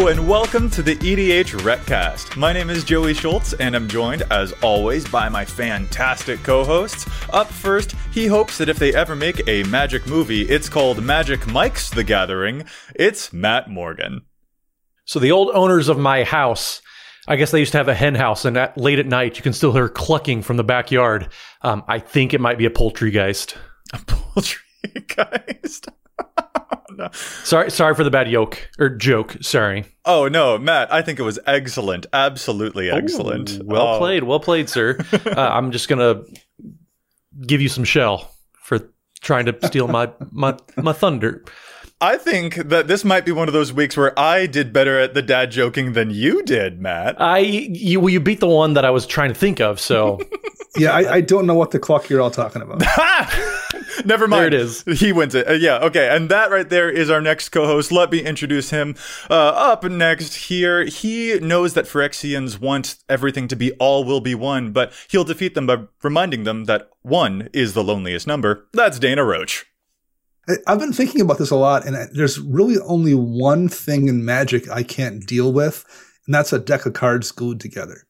Hello and welcome to the EDHRECast. My name is Joey Schultz and I'm joined, as always, by my fantastic co-hosts. Up first, he hopes that if they ever make a magic movie, it's called Magic Mike's The Gathering. It's Matt Morgan. So the old owners of my house, I guess they used to have a hen house, and at, late at night you can still hear clucking from the backyard. Um, I think it might be a poultrygeist. A poultrygeist. no. Sorry, sorry for the bad yoke or joke. Sorry. Oh no, Matt! I think it was excellent. Absolutely excellent. Ooh, well oh. played. Well played, sir. uh, I'm just gonna give you some shell for trying to steal my my my thunder. I think that this might be one of those weeks where I did better at the dad joking than you did, Matt. I you well, you beat the one that I was trying to think of, so yeah, I, I, don't know what the clock you're all talking about. Never mind. There it is. He wins it. Uh, yeah, okay. And that right there is our next co-host. Let me introduce him. Uh, up next here, he knows that Phyrexians want everything to be all will be one, but he'll defeat them by reminding them that one is the loneliest number. That's Dana Roach. I've been thinking about this a lot, and there's really only one thing in Magic I can't deal with, and that's a deck of cards glued together.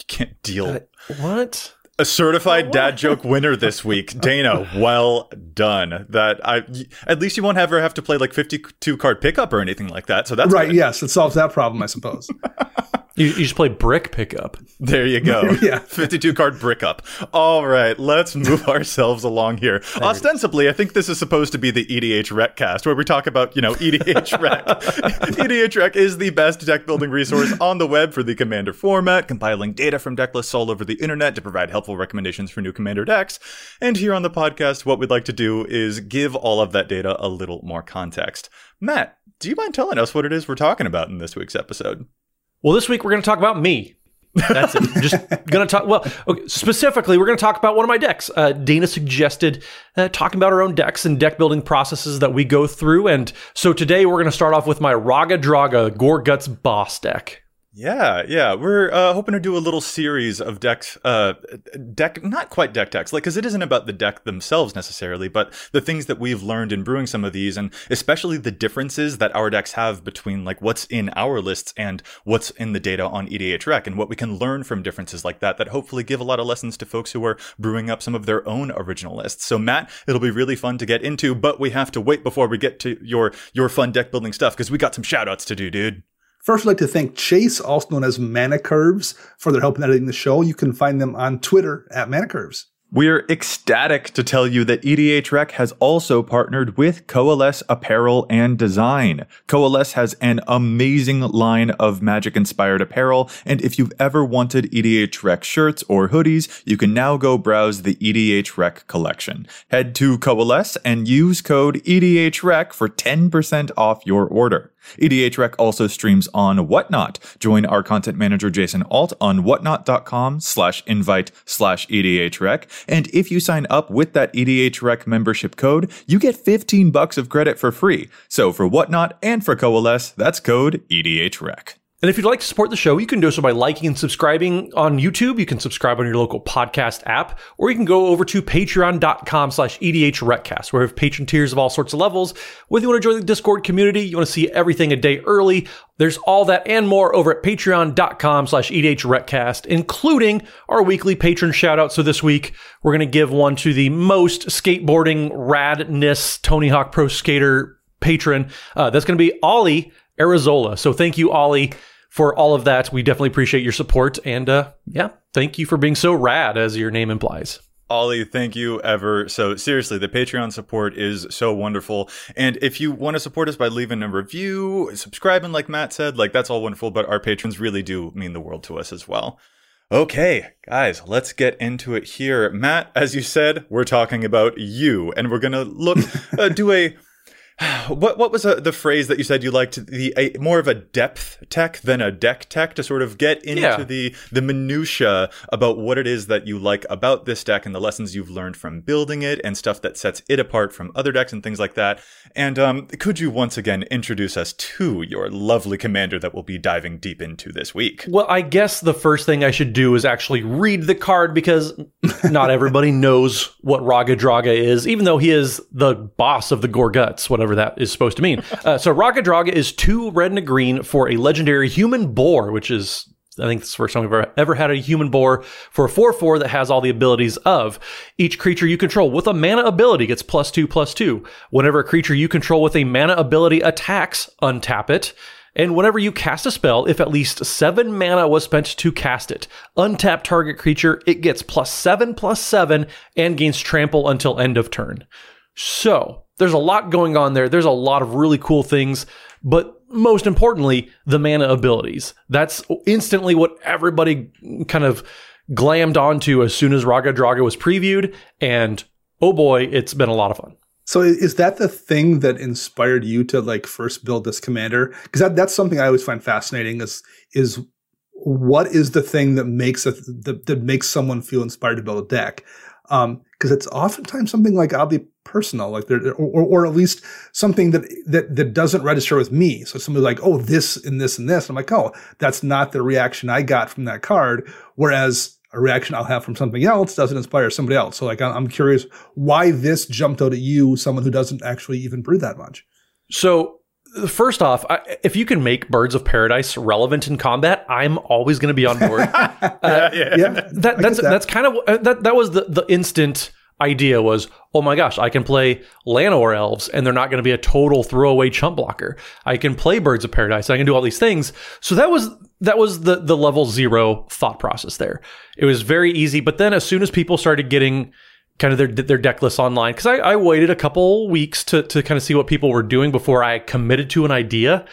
You can't deal. Uh, what? A certified dad joke winner this week, Dana. Well done. That I at least you won't ever have to play like fifty-two card pickup or anything like that. So that's right. Good. Yes, it solves that problem, I suppose. You, you just play brick pickup. There you go. yeah. 52 card brick up. All right, let's move ourselves along here. Ostensibly, I think this is supposed to be the EDHRECast, where we talk about, you know, EDH Rec. EDH Rec is the best deck building resource on the web for the Commander format, compiling data from deck lists all over the internet to provide helpful recommendations for new Commander decks. And here on the podcast, what we'd like to do is give all of that data a little more context. Matt, do you mind telling us what it is we're talking about in this week's episode? Well, this week we're going to talk about me. That's it. Just going to talk. Well, okay, specifically, we're going to talk about one of my decks. Uh, Dana suggested uh, talking about our own decks and deck building processes that we go through. And so today we're going to start off with my Raggadragga Goreguts Boss deck. Yeah, yeah, we're uh, hoping to do a little series of decks, uh, deck, not quite deck decks, like because it isn't about the deck themselves necessarily, but the things that we've learned in brewing some of these, and especially the differences that our decks have between like what's in our lists and what's in the data on EDH Rec, and what we can learn from differences like that. That hopefully give a lot of lessons to folks who are brewing up some of their own original lists. So Matt, it'll be really fun to get into, but we have to wait before we get to your your fun deck building stuff because we got some shout outs to do, dude. First, I'd like to thank Chase, also known as Mana Curves, for their help in editing the show. You can find them on Twitter at Mana Curves. We're ecstatic to tell you that EDH Rec has also partnered with Coalesce Apparel and Design. Coalesce has an amazing line of magic inspired apparel, and if you've ever wanted EDH Rec shirts or hoodies, you can now go browse the EDH Rec collection. Head to Coalesce and use code EDH Rec for 10% off your order. EDH Rec also streams on Whatnot. Join our content manager Jason Alt on whatnot.com slash invite slash EDH Rec. And if you sign up with that EDH Rec membership code, you get 15 bucks of credit for free. So for Whatnot and for Coalesce, that's code EDH Rec. And if you'd like to support the show, you can do so by liking and subscribing on YouTube. You can subscribe on your local podcast app, or you can go over to patreon.com slash EDHRecast, where we have patron tiers of all sorts of levels. Whether you want to join the Discord community, you want to see everything a day early, there's all that and more over at patreon.com slash EDHRecast, including our weekly patron shout out. So this week, we're going to give one to the most skateboarding radness Tony Hawk Pro Skater patron. Uh, that's going to be Ollie Arizola. So thank you, Ollie for all of that. We definitely appreciate your support. And uh, yeah, thank you for being so rad, as your name implies. Ollie, thank you ever. So seriously, the Patreon support is so wonderful. And if you want to support us by leaving a review, subscribing, like Matt said, like that's all wonderful, but our patrons really do mean the world to us as well. Okay, guys, let's get into it here. Matt, as you said, we're talking about you, and we're gonna look, uh, do a what what was a, uh, the phrase that you said you liked the a, more of a depth tech than a deck tech to sort of get into Yeah. the the minutia about what it is that you like about this deck and the lessons you've learned from building it and stuff that sets it apart from other decks and things like that. And um, could you once again introduce us to your lovely commander that we'll be diving deep into this week? Well, I guess the first thing I should do is actually read the card because not everybody knows what Raggadragga is, even though he is the boss of the Goreguts, whatever whatever that is supposed to mean. Uh, so Raggadragga is two red and a green for a legendary human boar, which is I think this is the first time we've ever, ever had a human boar for a 4 4 that has all the abilities of each creature you control with a mana ability gets plus 2 plus 2. Whenever a creature you control with a mana ability attacks, untap it. And whenever you cast a spell, if at least 7 mana was spent to cast it, untap target creature, it gets plus 7 plus 7 and gains trample until end of turn. So, there's a lot going on there. There's a lot of really cool things, but most importantly, the mana abilities. That's instantly what everybody kind of glammed onto as soon as Raggadragga was previewed. And oh boy, it's been a lot of fun. So is that the thing that inspired you to like first build this commander? Because that, that's something I always find fascinating is is what is the thing that makes a that, that makes someone feel inspired to build a deck? Um, because it's oftentimes something like oddly personal, like there, or, or at least something that, that, that doesn't register with me. So somebody like, oh, this and this and this. And I'm like, oh, that's not the reaction I got from that card. Whereas a reaction I'll have from something else doesn't inspire somebody else. So like, I'm curious why this jumped out at you, someone who doesn't actually even brew that much. So first off, if you can make Birds of Paradise relevant in combat, I'm always going to be on board. uh, yeah, yeah. That, that's that. that's kind of uh, that that was the the instant idea was, oh my gosh, I can play Llanowar elves and they're not going to be a total throwaway chump blocker. I can play Birds of Paradise. I can do all these things. So that was that was the the level zero thought process there. It was very easy. But then as soon as people started getting kind of their their deck lists online because I, I waited a couple weeks to to kind of see what people were doing before I committed to an idea.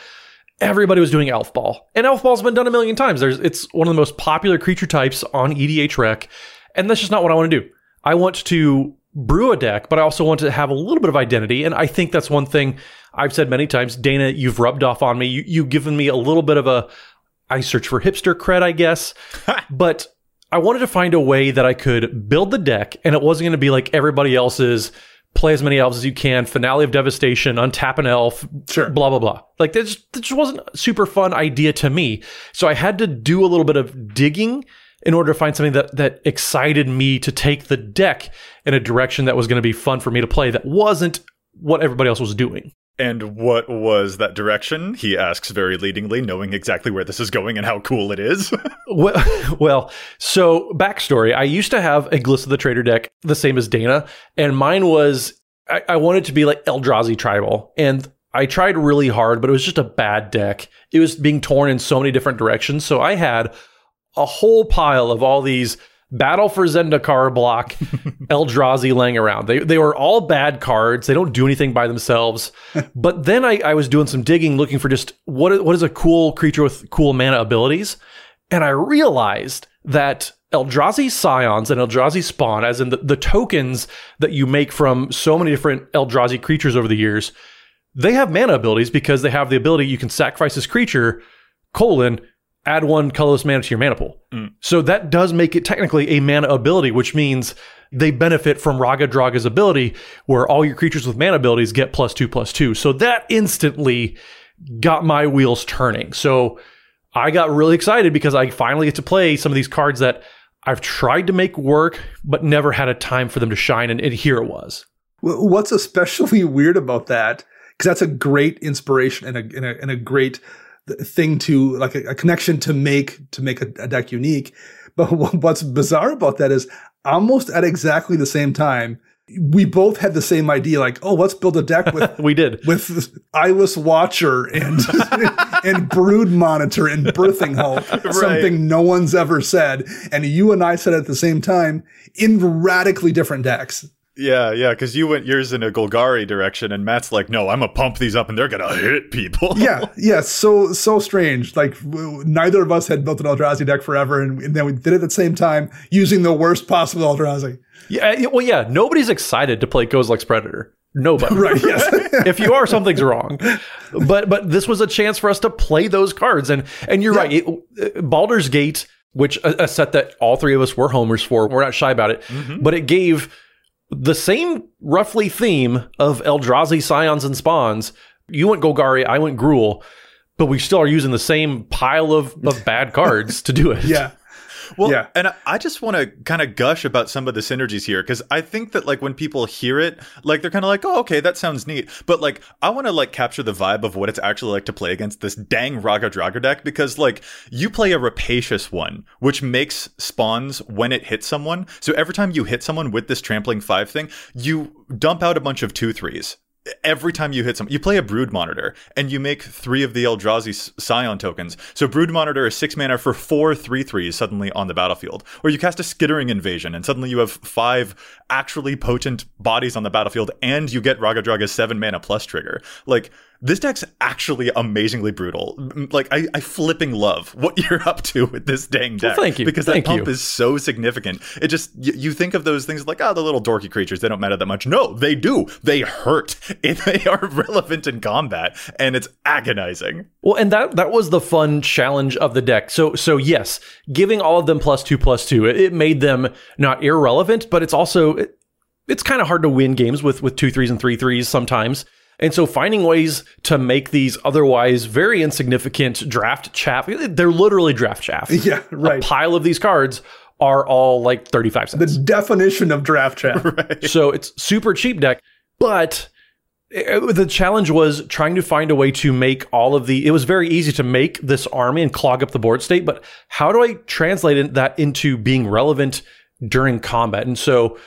Everybody was doing Elf Ball, and Elf Ball's been done a million times. There's it's one of the most popular creature types on EDH Rec, and that's just not what I want to do. I want to brew a deck, but I also want to have a little bit of identity, and I think that's one thing I've said many times. Dana, you've rubbed off on me. You, you've given me a little bit of a I search for hipster cred, I guess, but I wanted to find a way that I could build the deck and it wasn't going to be like everybody else's play as many elves as you can, finale of devastation, untap an elf, sure. blah, blah, blah. Like that just, that just wasn't a super fun idea to me. So I had to do a little bit of digging in order to find something that, that excited me to take the deck in a direction that was going to be fun for me to play that wasn't what everybody else was doing. And what was that direction? He asks very leadingly, knowing exactly where this is going and how cool it is. well, well, so backstory I used to have a Glissa the Traitor deck, the same as Dana, and mine was I, I wanted to be like Eldrazi Tribal. And I tried really hard, but it was just a bad deck. It was being torn in so many different directions. So I had a whole pile of all these Battle for Zendikar block Eldrazi laying around. They they were all bad cards. They don't do anything by themselves. but then I, I was doing some digging looking for just what what is a cool creature with cool mana abilities. And I realized that Eldrazi Scions and Eldrazi Spawn, as in the, the tokens that you make from so many different Eldrazi creatures over the years, they have mana abilities because they have the ability you can sacrifice this creature, colon, add one colorless mana to your mana pool. Mm. So that does make it technically a mana ability, which means they benefit from Raggadragga's ability, where all your creatures with mana abilities get plus two, plus two. So that instantly got my wheels turning. So I got really excited because I finally get to play some of these cards that I've tried to make work, but never had a time for them to shine. And, and here it was. What's especially weird about that, because that's a great inspiration and a, and a, and a great thing to like a, a, connection to make to make a, a deck unique. But what's bizarre about that is almost at exactly the same time, we both had the same idea, like, oh, let's build a deck with we did with Eyeless Watcher and and Brood Monitor and Birthing Hulk, right. something no one's ever said, and you and I said at the same time in radically different decks. Yeah, yeah, because you went yours in a Golgari direction, and Matt's like, "No, I'm gonna pump these up, and they're gonna hit people." yeah, yeah, so so strange. Like w- neither of us had built an Eldrazi deck forever, and, and, then we did it at the same time using the worst possible Eldrazi. Yeah, well, yeah, nobody's excited to play Kozilek's Predator. Nobody, right? Yes. if you are, something's wrong. But but this was a chance for us to play those cards, and and you're yeah. right. It, uh, Baldur's Gate, which a, a, set that all three of us were homers for, we're not shy about it, mm-hmm. but it gave the same roughly theme of Eldrazi scions and spawns. You went Golgari, I went Gruul, but we still are using the same pile of, of bad cards to do it. Yeah. Well, Yeah. and I- I just want to kind of gush about some of the synergies here because I think that like when people hear it, like they're kind of like, "Oh, okay, that sounds neat." But like, I want to like capture the vibe of what it's actually like to play against this dang Raggadragga deck because like you play a rapacious one, which makes spawns when it hits someone. So every time you hit someone with this trampling five thing, you dump out a bunch of two threes every time you hit some, you play a Brood Monitor, and you make three of the Eldrazi Scion tokens. So Brood Monitor is six mana for four three threes suddenly on the battlefield. Or you cast a Skittering Invasion, and suddenly you have five actually potent bodies on the battlefield, and you get Raggadragga's seven mana plus trigger. Like this deck's actually amazingly brutal. Like I, I flipping love what you're up to with this dang deck. thank you. because Thank that pump you. is so significant. It just you, you think of those things like oh the little dorky creatures they don't matter that much. No, they do. They hurt. It, they are relevant in combat, and it's agonizing. Well, and that that was the fun challenge of the deck. So so yes, giving all of them plus two plus two, it, it made them not irrelevant, but it's also it, it's kind of hard to win games with with two threes and three threes sometimes. And so finding ways to make these otherwise very insignificant draft chaff, they're literally draft chaff. Yeah, right. A pile of these cards are all like 35 cents. The definition of draft chaff. right. So it's super cheap deck, but it- the challenge was trying to find a way to make all of the. It was very easy to make this army and clog up the board state, but how do I translate that into being relevant during combat? And so,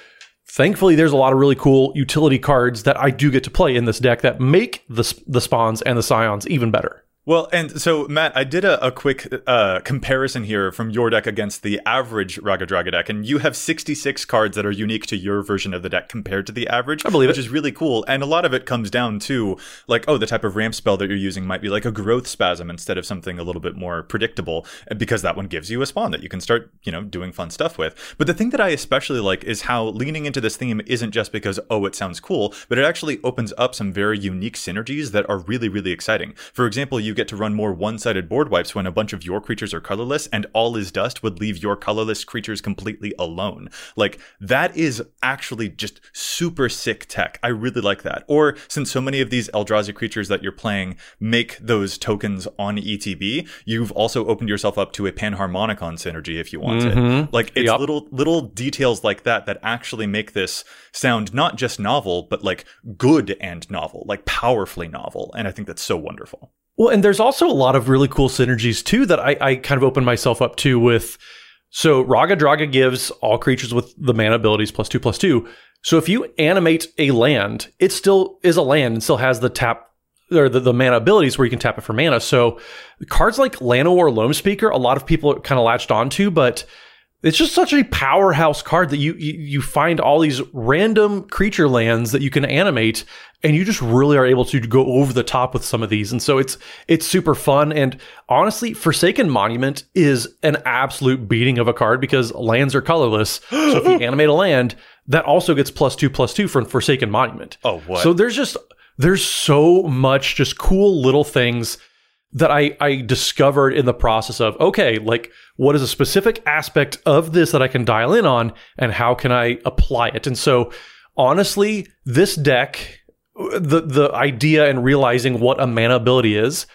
thankfully, there's a lot of really cool utility cards that I do get to play in this deck that make the the spawns and the scions even better. Well, and so Matt, I did a, a quick uh, comparison here from your deck against the average Raggadragga deck, and you have 66 cards that are unique to your version of the deck compared to the average. I believe which it. is really cool. And a lot of it comes down to like, oh, the type of ramp spell that you're using might be like a growth spasm instead of something a little bit more predictable, because that one gives you a spawn that you can start, you know, doing fun stuff with. But the thing that I especially like is how leaning into this theme isn't just because oh, it sounds cool, but it actually opens up some very unique synergies that are really, really exciting. For example, you get to run more one-sided board wipes when a bunch of your creatures are colorless, and all is dust would leave your colorless creatures completely alone. Like that is actually just super sick tech. I really like that. Or since so many of these Eldrazi creatures that you're playing make those tokens on ETB, you've also opened yourself up to a Panharmonicon synergy if you want it. Mm-hmm. Like it's Yep. little little details like that that actually make this sound not just novel, but like good and novel, like powerfully novel. And I think that's so wonderful. Well, and there's also a lot of really cool synergies too that I, I kind of opened myself up to with. So Raggadragga gives all creatures with the mana abilities plus two plus two. So if you animate a land, it still is a land and still has the tap or the, the mana abilities where you can tap it for mana. So cards like Llanowar Loam Speaker, a lot of people kind of latched onto, but it's just such a powerhouse card that you, you you find all these random creature lands that you can animate and you just really are able to go over the top with some of these. And so it's it's super fun. And honestly forsaken monument is an absolute beating of a card because lands are colorless. So if you animate a land that also gets plus 2 plus 2 from forsaken monument. Oh, what? so there's just there's so much just cool little things that I, I discovered in the process of okay, like what is a specific aspect of this that I can dial in on and how can I apply it? And so honestly, this deck, the the idea and realizing what a mana ability is,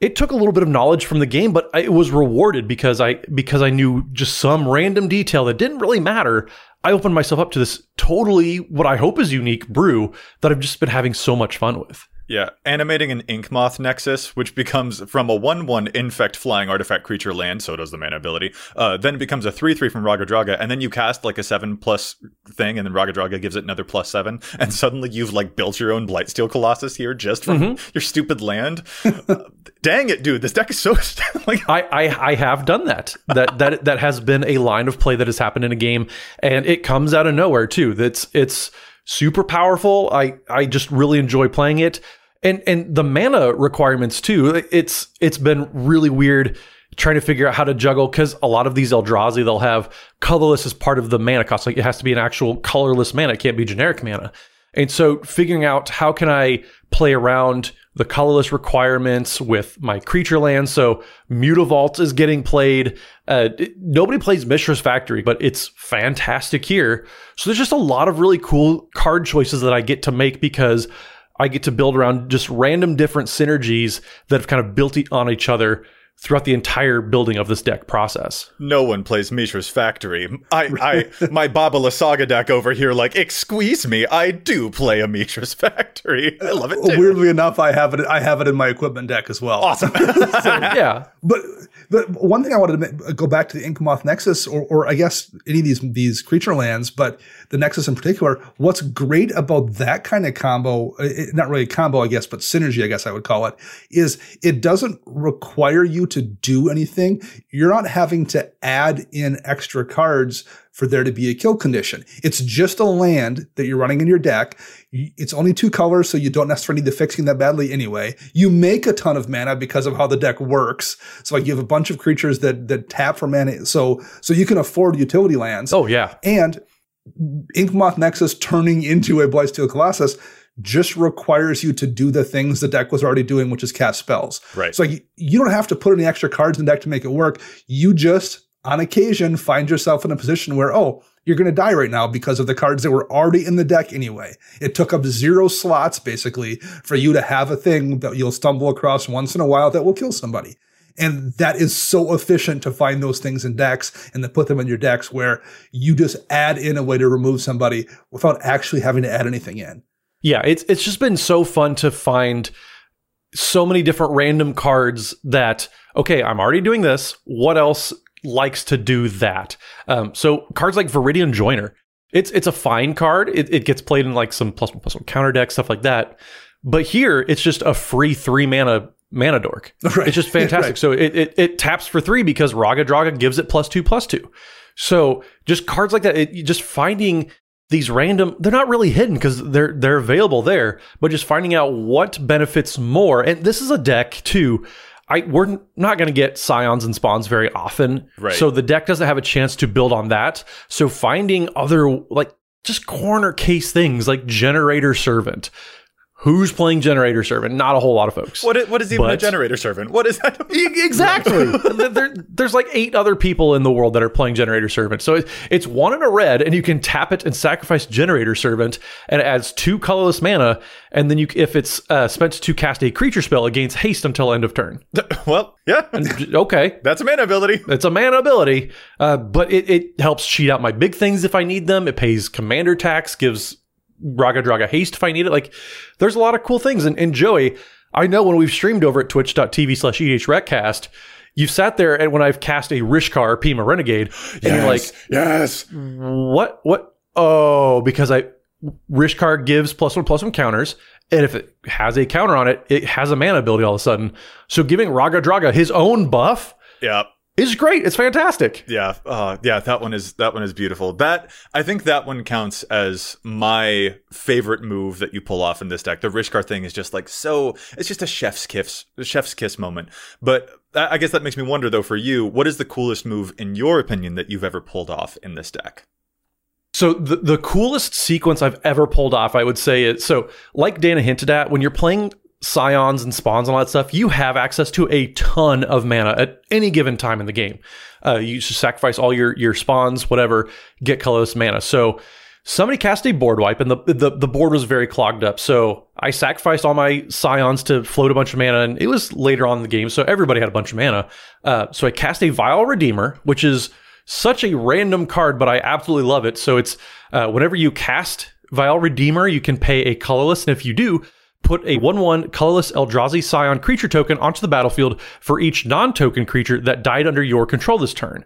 it took a little bit of knowledge from the game, but I, it was rewarded because I because I knew just some random detail that didn't really matter. I opened myself up to this totally what I hope is unique brew that I've just been having so much fun with. Yeah, animating an Ink Moth Nexus, which becomes from a 1 1 infect flying artifact creature land, so does the mana ability, uh, then becomes a 3 3 from Raggadragga, and then you cast like a 7 plus thing, and then Raggadragga gives it another plus 7, and suddenly you've like built your own Blightsteel Colossus here just from your stupid land. Uh, dang it, dude, this deck is so. like, I, I I have done that. That that that has been a line of play that has happened in a game, and it comes out of nowhere too. That's it's super powerful. I I just really enjoy playing it, and and the mana requirements too. It's it's been really weird trying to figure out how to juggle because a lot of these Eldrazi they'll have colorless as part of the mana cost. Like it has to be an actual colorless mana. It can't be generic mana. And so figuring out how can I play around the colorless requirements with my creature land. So Mutavault is getting played. Uh, it- nobody plays Mishra's Factory, but it's fantastic here. So there's just a lot of really cool card choices that I get to make because I get to build around just random different synergies that have kind of built on each other throughout the entire building of this deck process. No one plays Mishra's Factory. I, I, my Baba Lysaga deck over here, like, excuse me, I do play a Mishra's Factory. I love it too. Weirdly enough, I have it. I have it in my equipment deck as well. Awesome. so, yeah, but but one thing I wanted to go back to the Inkmoth Nexus, or, or I guess any of these these creature lands, but the Nexus in particular. What's great about that kind of combo, it, not really a combo, I guess, but synergy, I guess I would call it, is it doesn't require you to do anything. You're not having to add in extra cards for there to be a kill condition. It's just a land that you're running in your deck. It's only two colors, so you don't necessarily need the fixing that badly anyway. You make a ton of mana because of how the deck works. So like you have a bunch of creatures that that tap for mana, so so you can afford utility lands. Oh yeah, and Inkmoth Nexus turning into a Blightsteel Colossus just requires you to do the things the deck was already doing, which is cast spells. Right. So like, you don't have to put any extra cards in the deck to make it work. You just, on occasion, find yourself in a position where, oh, you're going to die right now because of the cards that were already in the deck anyway. It took up zero slots basically for you to have a thing that you'll stumble across once in a while that will kill somebody. And that is so efficient to find those things in decks and to put them in your decks where you just add in a way to remove somebody without actually having to add anything in. Yeah, it's it's just been so fun to find so many different random cards that okay, I'm already doing this. What else likes to do that? Um, so cards like Viridian Joiner, it's it's a fine card. It, it gets played in like some plus one plus one counter deck stuff like that. But here, it's just a free three mana mana dork. Right. It's just fantastic. right. So it, it it taps for three because Raggadragga gives it plus two plus two. So just cards like that, it, just finding these random they're not really hidden because they're they're available there but just finding out what benefits more. And this is a deck too. I we're not going to get scions and spawns very often. Right. so the deck doesn't have a chance to build on that. So finding other like just corner case things like generator servant Who's playing Generator Servant? Not a whole lot of folks. What is, what is even but, a Generator Servant? What is that? exactly. there, there's like eight other people in the world that are playing Generator Servant. So it, it's one in a red, and you can tap it and sacrifice Generator Servant, and it adds two colorless mana. And then you, if it's uh, spent to cast a creature spell, it gains haste until end of turn. Well, yeah. And, okay. That's a mana ability. It's a mana ability, uh, but it, it helps cheat out my big things if I need them. It pays commander tax, gives Raggadragga haste if I need it. Like, there's a lot of cool things. And, and Joey, I know when we've streamed over at twitch.tv slash EDHRECast, you've sat there and when I've cast a Rishkar Peema Renegade, and yes, you're like, yes, what, what? Oh, because I, Rishkar gives plus one plus one counters. And if it has a counter on it, it has a mana ability all of a sudden. So giving Raggadragga his own buff. Yeah is great. It's fantastic. Yeah, uh, yeah, that one is that one is beautiful. That I think that one counts as my favorite move that you pull off in this deck. The Rishkar thing is just like so. It's just a chef's kiss, chef's kiss moment. But I guess that makes me wonder though. For you, what is the coolest move in your opinion that you've ever pulled off in this deck? So the the coolest sequence I've ever pulled off, I would say, is so like Dana hinted at, when you're playing scions and spawns and all that stuff, you have access to a ton of mana at any given time in the game. Uh, you sacrifice all your your spawns, whatever, get colorless mana. So somebody cast a board wipe, and the, the the board was very clogged up. So I sacrificed all my scions to float a bunch of mana, and it was later on in the game, so everybody had a bunch of mana. Uh, so I cast a Vile Redeemer, which is such a random card, but I absolutely love it. So it's uh, whenever you cast Vile Redeemer, you can pay a colorless, and if you do, put a 1 1 colorless Eldrazi Scion creature token onto the battlefield for each non token creature that died under your control this turn.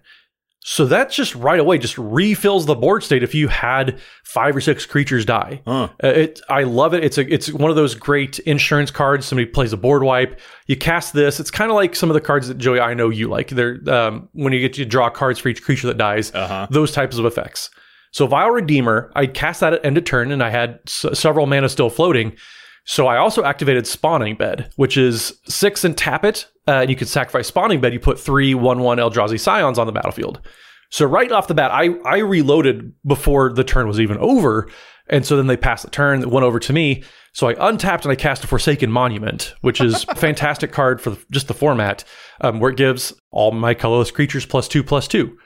So that just right away just refills the board state if you had five or six creatures die. Huh. Uh, it, I love it. It's a it's one of those great insurance cards. Somebody plays a board wipe. You cast this. It's kind of like some of the cards that Joey I know you like. They're um, when you get to draw cards for each creature that dies. Uh-huh. Those types of effects. So Vile Redeemer, I cast that at end of turn, and I had s- several mana still floating. So I also activated Spawning Bed, which is six and tap it. Uh, and you can sacrifice Spawning Bed. You put three 1 1 Eldrazi Scions on the battlefield. So right off the bat, I, I reloaded before the turn was even over. And so then they passed the turn, that went over to me. So I untapped and I cast a Forsaken Monument, which is a fantastic card for just the format, um, where it gives all my colorless creatures plus two, plus two.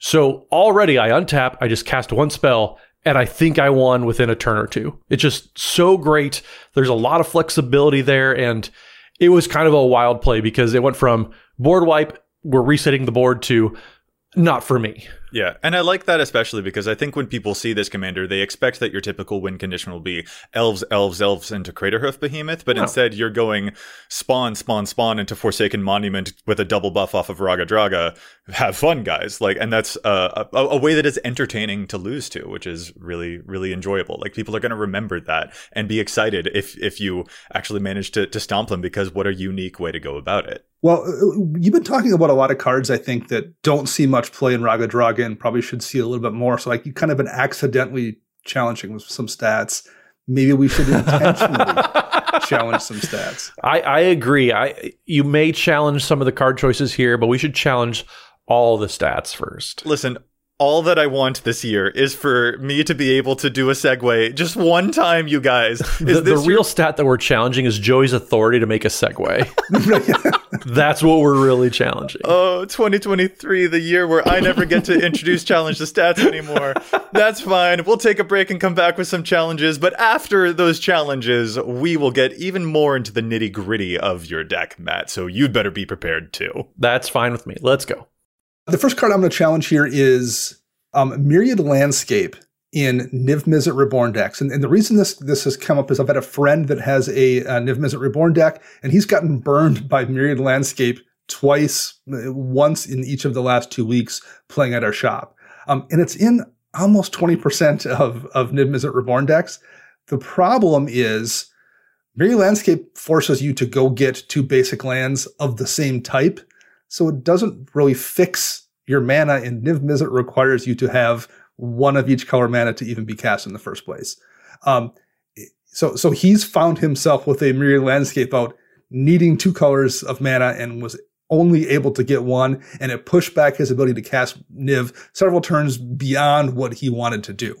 So already I untap, I just cast one spell, and I think I won within a turn or two. It's just so great. There's a lot of flexibility there, and it was kind of a wild play because it went from board wipe, we're resetting the board to not for me. Yeah, and I like that especially because I think when people see this commander, they expect that your typical win condition will be elves, elves, elves into Craterhoof Behemoth, but No. instead you're going spawn, spawn, spawn into Forsaken Monument with a double buff off of Raggadragga. Have fun, guys! Like, and that's uh, a, a way that is entertaining to lose to, which is really, really enjoyable. Like, people are going to remember that and be excited if if you actually manage to to stomp them because what a unique way to go about it. Well, uh, you've been talking about a lot of cards, I think, that don't see much play in Raggadragga and probably should see a little bit more. So, like, you've kind of been accidentally challenging with some stats. Maybe we should intentionally challenge some stats. I, I agree. I you may challenge some of the card choices here, but we should challenge all the stats first. Listen, all that I want this year is for me to be able to do a segue just one time, you guys. Is The, the this real stat that we're challenging is Joey's authority to make a segue. That's what we're really challenging. Oh, 2023, the year where I never get to introduce challenge the stats anymore. That's fine. We'll take a break and come back with some challenges. But after those challenges, we will get even more into the nitty gritty of your deck, Matt. So you'd better be prepared too. That's fine with me. Let's go. The first card I'm going to challenge here is um, Myriad Landscape in Niv Mizzet Reborn decks. And, and the reason this this has come up is I've had a friend that has a, uh Niv Mizzet Reborn deck, and he's gotten burned by Myriad Landscape twice, uh, once in each of the last two weeks playing at our shop. Um, and it's in almost 20% of, of Niv Mizzet Reborn decks. The problem is Myriad Landscape forces you to go get two basic lands of the same type. So it doesn't really fix your mana, and Niv Mizzet requires you to have one of each color mana to even be cast in the first place. Um, so, so he's found himself with a Myriad Landscape out needing two colors of mana and was only able to get one, and it pushed back his ability to cast Niv several turns beyond what he wanted to do.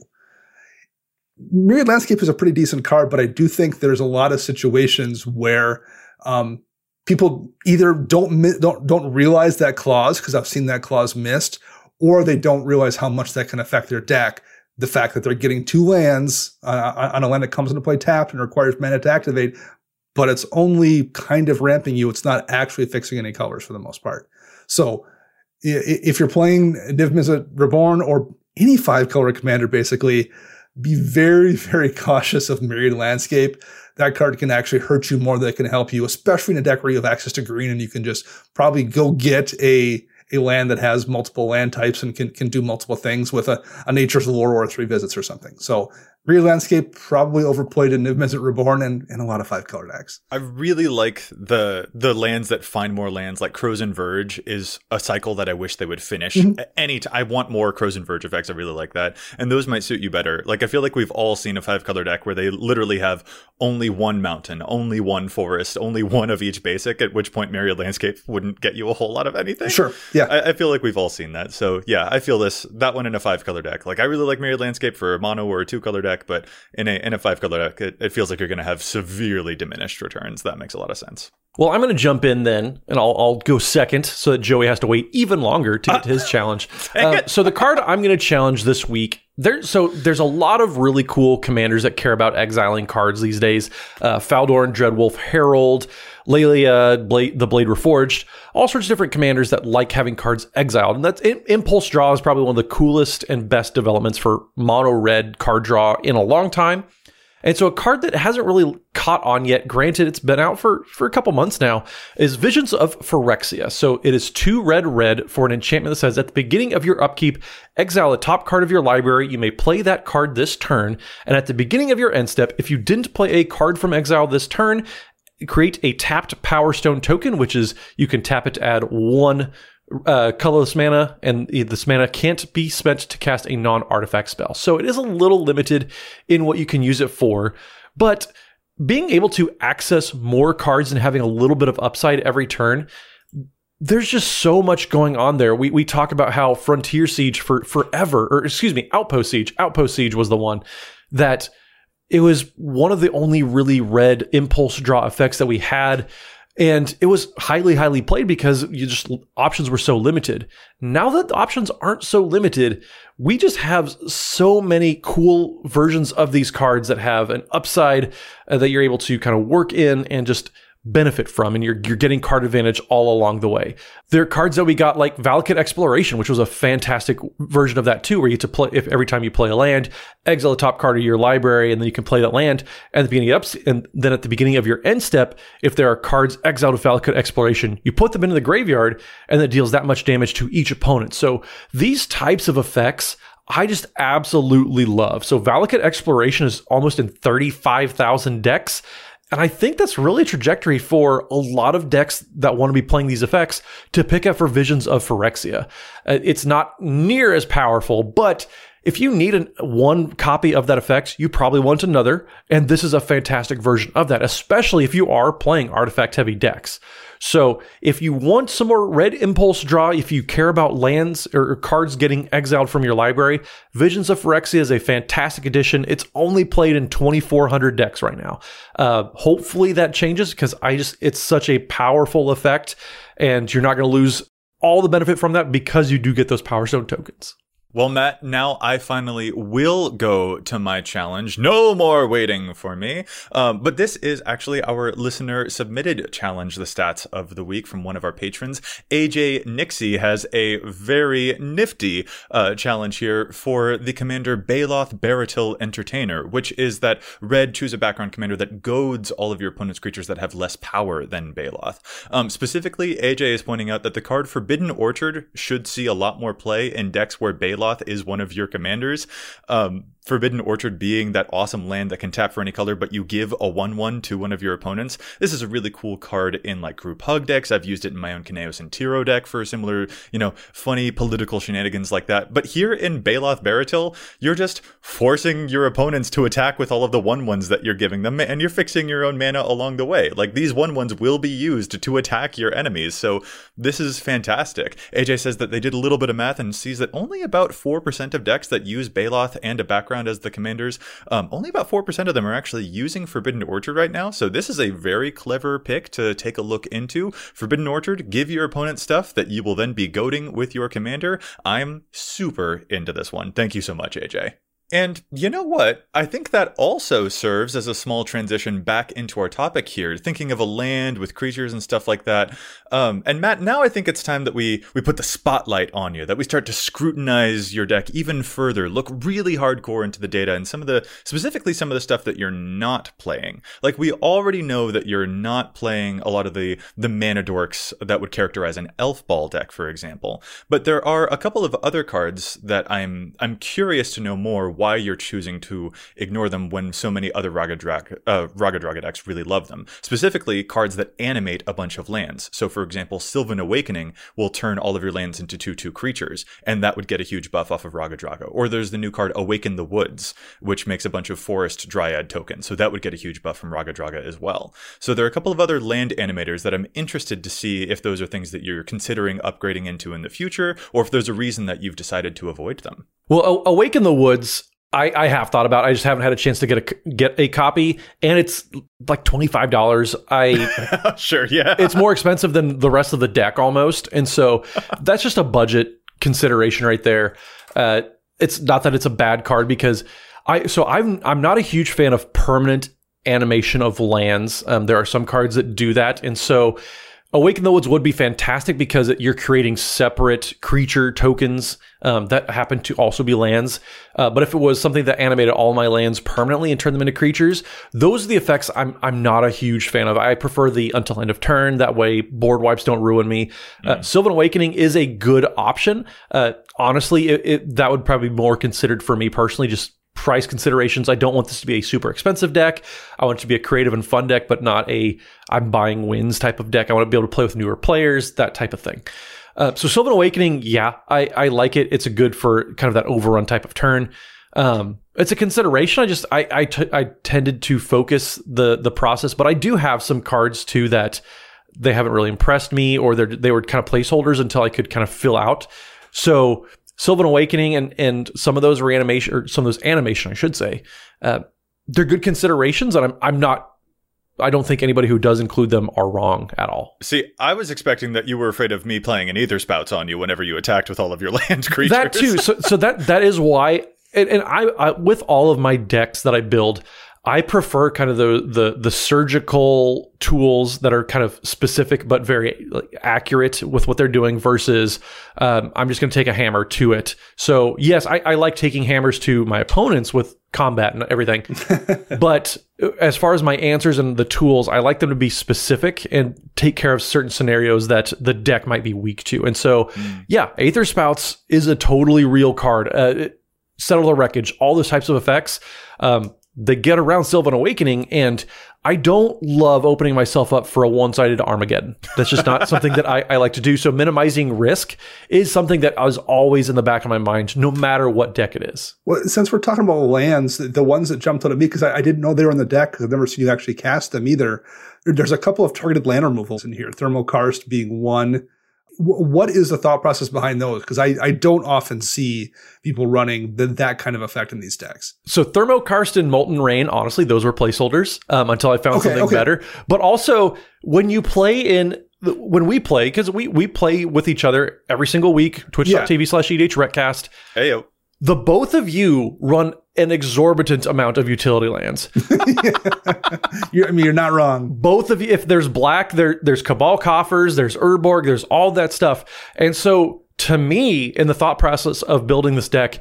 Myriad Landscape is a pretty decent card, but I do think there's a lot of situations where um, people either don't don't don't realize that clause because I've seen that clause missed, or they don't realize how much that can affect their deck. The fact that they're getting two lands uh, on a land that comes into play tapped and requires mana to activate, but it's only kind of ramping you. It's not actually fixing any colors for the most part. So if you're playing Niv Mizzet Reborn or any five color commander, basically, be very, very cautious of Myriad Landscape. That card can actually hurt you more than it can help you, especially in a deck where you have access to green and you can just probably go get a a land that has multiple land types and can, can do multiple things with a, a nature's lore or three visits or something. So Myriad Landscape probably overplayed in Niv Mizzet Reborn and, and a lot of five color decks. I really like the the lands that find more lands. Like Krosan Verge is a cycle that I wish they would finish. Mm-hmm. At Any t- I want more Krosan Verge effects. I really like that, and those might suit you better. Like I feel like we've all seen a five color deck where they literally have only one mountain, only one forest, only one of each basic. At which point, Myriad Landscape wouldn't get you a whole lot of anything. Sure. Yeah. I, I feel like we've all seen that. So yeah, I feel this that one in a five color deck. Like I really like Myriad Landscape for a mono or a two color deck, but in a in a five color deck, it, it feels like you're going to have severely diminished returns. That makes a lot of sense. Well, I'm going to jump in then, and I'll, I'll go second so that Joey has to wait even longer to get his challenge. Uh, so the card I'm going to challenge this week, there. So there's a lot of really cool commanders that care about exiling cards these days. Uh, Faldorn, Dreadwolf, Herald, Laelia, uh, Blade, the Blade Reforged, all sorts of different commanders that like having cards exiled. And that's Impulse Draw is probably one of the coolest and best developments for mono red card draw in a long time. And so a card that hasn't really caught on yet, granted it's been out for, for a couple months now, is Visions of Phyrexia. So it is two red red for an enchantment that says at the beginning of your upkeep, exile the top card of your library. You may play that card this turn. And at the beginning of your end step, if you didn't play a card from exile this turn, create a tapped Power Stone token, which is you can tap it to add one uh, colorless mana, and this mana can't be spent to cast a non artifact spell. So it is a little limited in what you can use it for, but being able to access more cards and having a little bit of upside every turn. There's just so much going on there. We, we talk about how Frontier Siege for forever, or excuse me, Outpost Siege. Outpost Siege was the one that it was one of the only really red impulse draw effects that we had. And it was highly highly played because you just options were so limited. Now that the options aren't so limited we just have so many cool versions of these cards that have an upside uh, that you're able to kind of work in and just benefit from, and you're you're getting card advantage all along the way. There are cards that we got like Valakut Exploration, which was a fantastic version of that too, where you get to play if every time you play a land, exile the top card of your library, and then you can play that land at the beginning of and then at the beginning of your end step, if there are cards exiled with Valakut Exploration, you put them into the graveyard, and that deals that much damage to each opponent. So these types of effects I just absolutely love. So Valakut Exploration is almost in 35,000 decks. And I think that's really a trajectory for a lot of decks that want to be playing these effects to pick up for Visions of Phyrexia. Uh, it's not near as powerful, but if you need an, one copy of that effect, you probably want another. And this is a fantastic version of that, especially if you are playing artifact heavy decks. So if you want some more red impulse draw, if you care about lands or cards getting exiled from your library, Visions of Phyrexia is a fantastic addition. It's only played in 2,400 decks right now. Uh, hopefully that changes because I just, it's such a powerful effect and you're not going to lose all the benefit from that because you do get those Power Stone tokens. Well, Matt, now I finally will go to my challenge. No more waiting for me. Um, but this is actually our listener submitted challenge, the stats of the week from one of our patrons. AJ Nixie has a very nifty uh, challenge here for the commander Baeloth Barrityl Entertainer, which is that red choose a background commander that goads all of your opponent's creatures that have less power than Baeloth. Um, specifically, AJ is pointing out that the card Forbidden Orchard should see a lot more play in decks where Baeloth is one of your commanders. Um, Forbidden Orchard being that awesome land that can tap for any color, but you give a 1 1 to one of your opponents. This is a really cool card in like group hug decks. I've used it in my own Kynaios and Tiro deck for similar, you know, funny political shenanigans like that. But here in Baeloth Barrityl, you're just forcing your opponents to attack with all of the 1 1s that you're giving them, and you're fixing your own mana along the way. Like these 1 1s will be used to attack your enemies. So this is fantastic. AJ says that they did a little bit of math and sees that only about 4% of decks that use Baeloth and a background background as the commanders. Um, only about 4% of them are actually using Forbidden Orchard right now. So this is a very clever pick to take a look into. Forbidden Orchard, give your opponent stuff that you will then be goading with your commander. I'm super into this one. Thank you so much, AJ. And you know what? I think that also serves as a small transition back into our topic here, thinking of a land with creatures and stuff like that. Um, and Matt, now I think it's time that we we put the spotlight on you, that we start to scrutinize your deck even further, look really hardcore into the data and some of the specifically some of the stuff that you're not playing. Like we already know that you're not playing a lot of the the mana dorks that would characterize an elf ball deck, for example. But there are a couple of other cards that I'm I'm curious to know more why you're choosing to ignore them when so many other Raga, Dra- uh, Raggadragga decks really love them. Specifically, cards that animate a bunch of lands. So, for example, Sylvan Awakening will turn all of your lands into 2 2 creatures, and that would get a huge buff off of Raggadragga. Or there's the new card Awaken the Woods, which makes a bunch of Forest Dryad tokens. So, that would get a huge buff from Raggadragga as well. So, there are a couple of other land animators that I'm interested to see if those are things that you're considering upgrading into in the future, or if there's a reason that you've decided to avoid them. Well, Awaken the Woods I, I have thought about. It. I just haven't had a chance to get a get a copy, and it's like twenty five dollars. I sure, yeah, it's more expensive than the rest of the deck almost, and so that's just a budget consideration right there. Uh, it's not that it's a bad card because I so I'm I'm not a huge fan of permanent animation of lands. Um, there are some cards that do that, and so Awaken the Woods would be fantastic because you're creating separate creature tokens um, that happen to also be lands. Uh, but if it was something that animated all my lands permanently and turned them into creatures, those are the effects I'm I'm not a huge fan of. I prefer the until end of turn. That way, board wipes don't ruin me. Mm. Uh, Sylvan Awakening is a good option. Uh, honestly, it, it, that would probably be more considered for me personally, just price considerations. I don't want this to be a super expensive deck. I want it to be a creative and fun deck, but not a I'm buying wins type of deck. I want to be able to play with newer players, that type of thing. Uh, so Sylvan Awakening, yeah, I, I like it. It's a good for kind of that overrun type of turn. Um, it's a consideration. I just I I, t- I tended to focus the the process, but I do have some cards too that they haven't really impressed me, or they they were kind of placeholders until I could kind of fill out. So Sylvan Awakening and and some of those reanimation or some of those animation, I should say, uh, they're good considerations, and I'm I'm not. I don't think anybody who does include them are wrong at all. See, I was expecting that you were afraid of me playing an Aether Spouts on you whenever you attacked with all of your land creatures. That too. So, so that that is why, and, and I, I with all of my decks that I build, I prefer kind of the the the surgical tools that are kind of specific but very like, accurate with what they're doing versus um, I'm just going to take a hammer to it. So yes, I, I like taking hammers to my opponents with combat and everything, but as far as my answers and the tools, I like them to be specific and take care of certain scenarios that the deck might be weak to. And so, mm. yeah, Aether Spouts is a totally real card. Uh, settle the wreckage, all those types of effects. Um, they get around Sylvan Awakening, and I don't love opening myself up for a one-sided Armageddon. That's just not something that I, I, like to do. So minimizing risk is something that I was always in the back of my mind, no matter what deck it is. Well, since we're talking about lands, the ones that jumped out at me because I, I, didn't know they were in the deck because I've never seen you actually cast them either. There's a couple of targeted land removals in here. Thermokarst being one what is the thought process behind those? Because I, I don't often see people running the, that kind of effect in these decks. So Thermokarst and Molten Rain, honestly, those were placeholders um, until I found okay, something okay. better. But also, when you play in when we play, because we we play with each other every single week, twitch.tv yeah. slash EDHRECast. Hey, yo. The both of you run an exorbitant amount of utility lands. I mean, you're not wrong. Both of you, if there's black, there there's Cabal coffers, there's Urborg, there's all that stuff. And so to me, in the thought process of building this deck,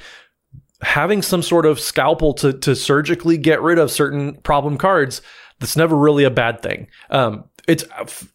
having some sort of scalpel to to surgically get rid of certain problem cards, that's never really a bad thing. Um, it's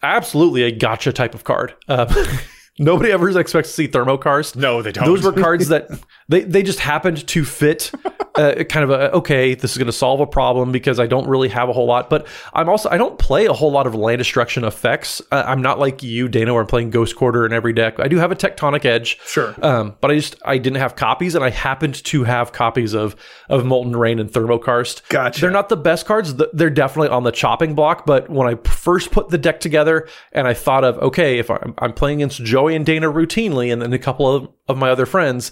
absolutely a gotcha type of card. Uh, Nobody ever expects to see Thermokarst. No, they don't. Those were cards that they, they just happened to fit uh, kind of a, okay, this is going to solve a problem because I don't really have a whole lot. But I'm also, I don't play a whole lot of land destruction effects. Uh, I'm not like you, Dana, where I'm playing Ghost Quarter in every deck. I do have a Tectonic Edge. Sure. Um, but I just, I didn't have copies and I happened to have copies of, of Molten Rain and Thermokarst. Gotcha. They're not the best cards. They're definitely on the chopping block. But when I first put the deck together and I thought of, okay, if I'm, I'm playing against Joey and Dana routinely and then a couple of, of my other friends,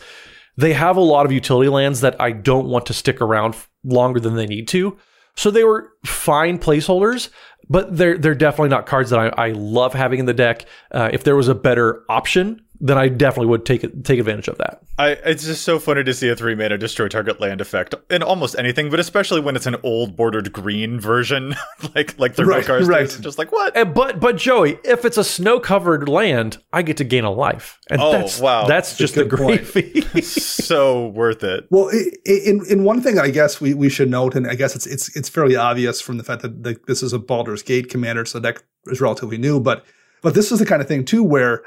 they have a lot of utility lands that I don't want to stick around longer than they need to. So they were fine placeholders, but they're they're definitely not cards that I, I love having in the deck. Uh, if there was a better option, then I definitely would take it, take advantage of that. I it's just so funny to see a three mana destroy target land effect in almost anything, but especially when it's an old bordered green version, like like the right, right. Just like what? And, but but Joey, if it's a snow covered land, I get to gain a life, and oh that's, wow, that's, that's just the gravy. so worth it. Well, in in one thing, I guess we we should note, and I guess it's it's it's fairly obvious from the fact that the, this is a Baldur's Gate commander, so that is relatively new, but but this is the kind of thing too where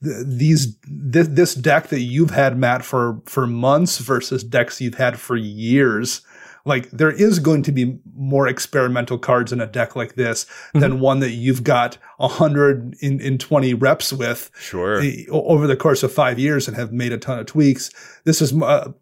these this, this deck that you've had Matt for for months versus decks you've had for years like there is going to be more experimental cards in a deck like this mm-hmm. than one that you've got 100 in, in 20 reps with sure. eh, over the course of five years and have made a ton of tweaks. This is uh,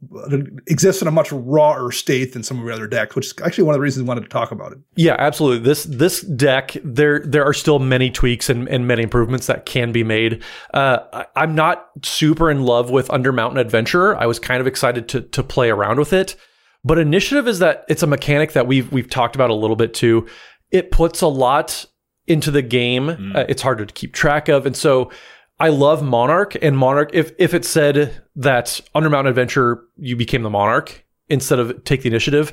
exists in a much rawer state than some of your other decks which is actually one of the reasons we wanted to talk about it. Yeah absolutely. This this deck there there are still many tweaks and, and many improvements that can be made. Uh, I, i'm not super in love with undermountain adventurer. I was kind of excited to to play around with it but initiative is that it's a mechanic that we've we've talked about a little bit too. It puts a lot into the game. Mm. Uh, it's harder to keep track of, and so I love Monarch and Monarch. If if it said that Undermountain Adventurer you became the Monarch instead of take the initiative,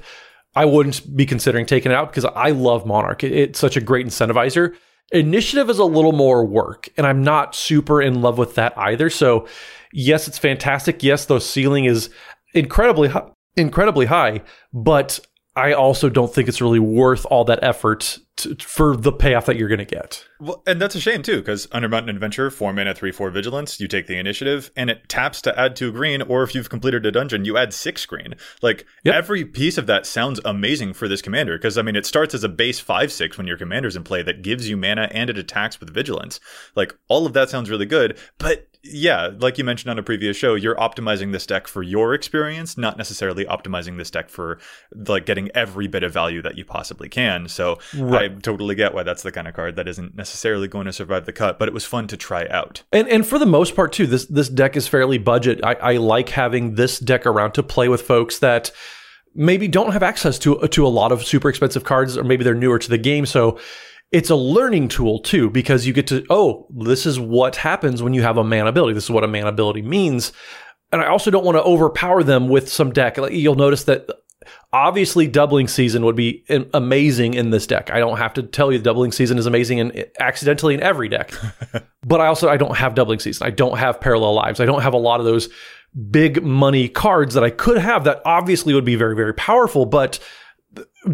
I wouldn't be considering taking it out because I love Monarch. It, it's such a great incentivizer. Initiative is a little more work, and I'm not super in love with that either. So, yes, it's fantastic. Yes, the ceiling is incredibly high, incredibly high, but I also don't think it's really worth all that effort to, for the payoff that you're going to get. Well, and that's a shame too, because Undermountain Adventurer, four mana, three, four vigilance, you take the initiative, and it taps to add two green. Or if you've completed a dungeon, you add six green. Like yep. every piece of that sounds amazing for this commander, because I mean, it starts as a base five six when your commander's in play that gives you mana and it attacks with vigilance. Like all of that sounds really good, but yeah, like you mentioned on a previous show, you're optimizing this deck for your experience, not necessarily optimizing this deck for like getting every bit of value that you possibly can. So right. I totally get why that's the kind of card that isn't necessarily going to survive the cut, but it was fun to try out. And and for the most part too, this this deck is fairly budget. I, I like having this deck around to play with folks that maybe don't have access to to a lot of super expensive cards, or maybe they're newer to the game. So it's a learning tool too because you get to oh this is what happens when you have a man ability this is what a man ability means and i also don't want to overpower them with some deck like you'll notice that obviously doubling season would be amazing in this deck. I don't have to tell you doubling season is amazing and accidentally in every deck. but I also I don't have doubling season. I don't have parallel lives. I don't have a lot of those big money cards that I could have that obviously would be very very powerful, but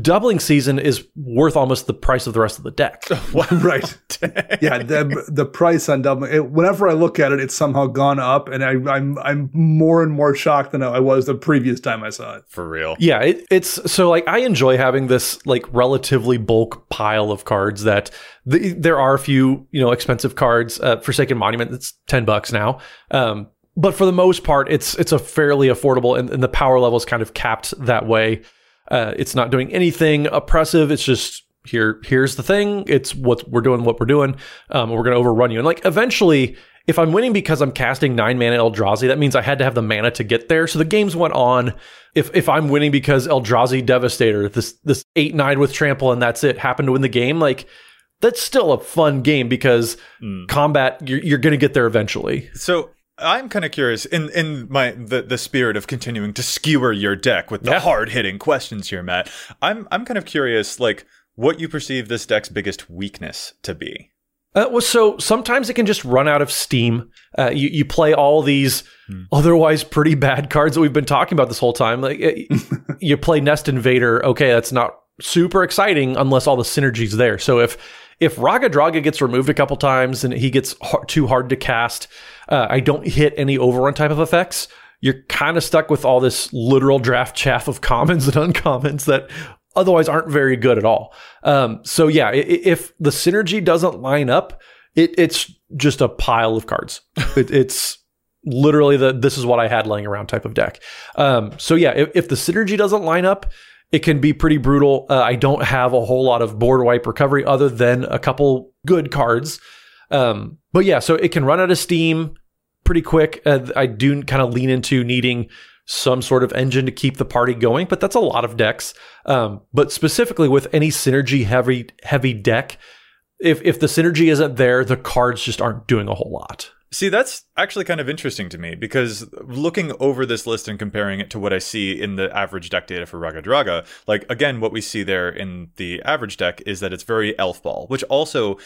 doubling season is worth almost the price of the rest of the deck. right. yeah, the the price on doubling. It, whenever I look at it, it's somehow gone up, and I, I'm I'm more and more shocked than I was the previous time I saw it. For real. Yeah, it, it's so like I enjoy having this like relatively bulk pile of cards that the, there are a few you know expensive cards. Uh, Forsaken Monument, it's ten bucks now. Um, but for the most part, it's it's a fairly affordable, and, and the power level is kind of capped that way. Uh, it's not doing anything oppressive. It's just here. Here's the thing. It's what we're doing. What we're doing. Um, we're going to overrun you. And like eventually, if I'm winning because I'm casting nine mana Eldrazi, that means I had to have the mana to get there. So the games went on. If if I'm winning because Eldrazi Devastator, this this eight nine with trample and that's it, happened to win the game, like that's still a fun game because mm. combat you're, you're going to get there eventually. So I'm kind of curious in in my the, the spirit of continuing to skewer your deck with the yeah. hard hitting questions here, Matt. I'm I'm kind of curious, like what you perceive this deck's biggest weakness to be. Uh, well, so sometimes it can just run out of steam. Uh, you you play all these hmm. otherwise pretty bad cards that we've been talking about this whole time. Like you play Nest Invader, okay, that's not super exciting unless all the synergy's there. So if if Raggadragga gets removed a couple times and he gets too hard to cast, uh, I don't hit any overrun type of effects. You're kind of stuck with all this literal draft chaff of commons and uncommons that otherwise aren't very good at all. Um, so yeah, if the synergy doesn't line up, it, it's just a pile of cards. it, it's literally the this is what I had laying around type of deck. Um, so yeah, if, if, the synergy doesn't line up, it can be pretty brutal. Uh, I don't have a whole lot of board wipe recovery other than a couple good cards. Um, but yeah, so it can run out of steam pretty quick. Uh, I do kind of lean into needing some sort of engine to keep the party going, but that's a lot of decks. Um, but specifically with any synergy heavy heavy deck, if if the synergy isn't there, the cards just aren't doing a whole lot. See, that's actually kind of interesting to me because looking over this list and comparing it to what I see in the average deck data for Raggadragga, like again, what we see there in the average deck is that it's very elf ball, which also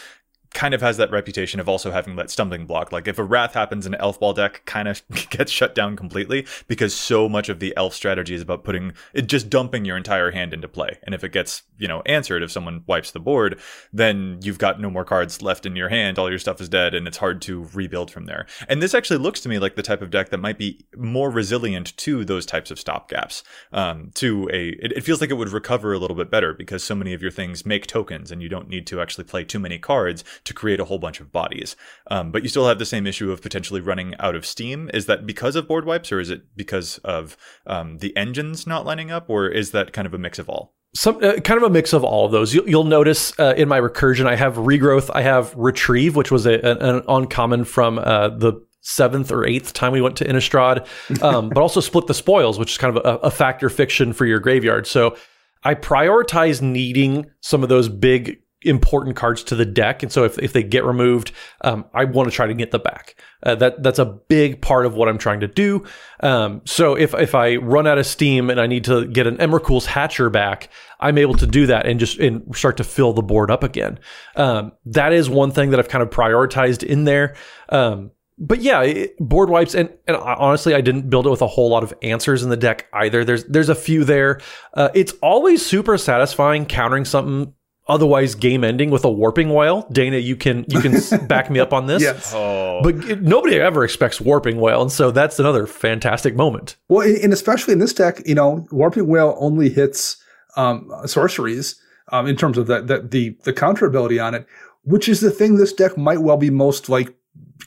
kind of has that reputation of also having that stumbling block. Like if a wrath happens, an elf ball deck kind of gets shut down completely because so much of the elf strategy is about putting it just dumping your entire hand into play. And if it gets, you know, answered, if someone wipes the board, then you've got no more cards left in your hand. All your stuff is dead and it's hard to rebuild from there. And this actually looks to me like the type of deck that might be more resilient to those types of stopgaps. Um, to a, it, it feels like it would recover a little bit better because so many of your things make tokens and you don't need to actually play too many cards to create a whole bunch of bodies. Um, but you still have the same issue of potentially running out of steam. Is that because of board wipes, or is it because of um, the engines not lining up, or is that kind of a mix of all? Some uh, kind of a mix of all of those. You'll, you'll notice uh, in my recursion, I have regrowth, I have retrieve, which was a, an, an uncommon from uh, the seventh or eighth time we went to Innistrad, um, but also split the spoils, which is kind of a, a Fact or Fiction for your graveyard. So I prioritize needing some of those big important cards to the deck, and so if, if they get removed, um, I want to try to get them back. Uh, that that's a big part of what I'm trying to do. Um, so if if I run out of steam and I need to get an Emrakul's Hatcher back, I'm able to do that and just and start to fill the board up again. Um, that is one thing that I've kind of prioritized in there. Um, but yeah, it, board wipes, and, and honestly, I didn't build it with a whole lot of answers in the deck either. There's there's a few there. Uh, it's always super satisfying countering something otherwise game ending with a warping wail. Dana, you can you can back me up on this. Yes. Oh. But it, nobody ever expects warping wail, and so that's another fantastic moment. Well, and especially in this deck, you know, warping wail only hits um, sorceries um, in terms of the, the the the counter ability on it, which is the thing this deck might well be most like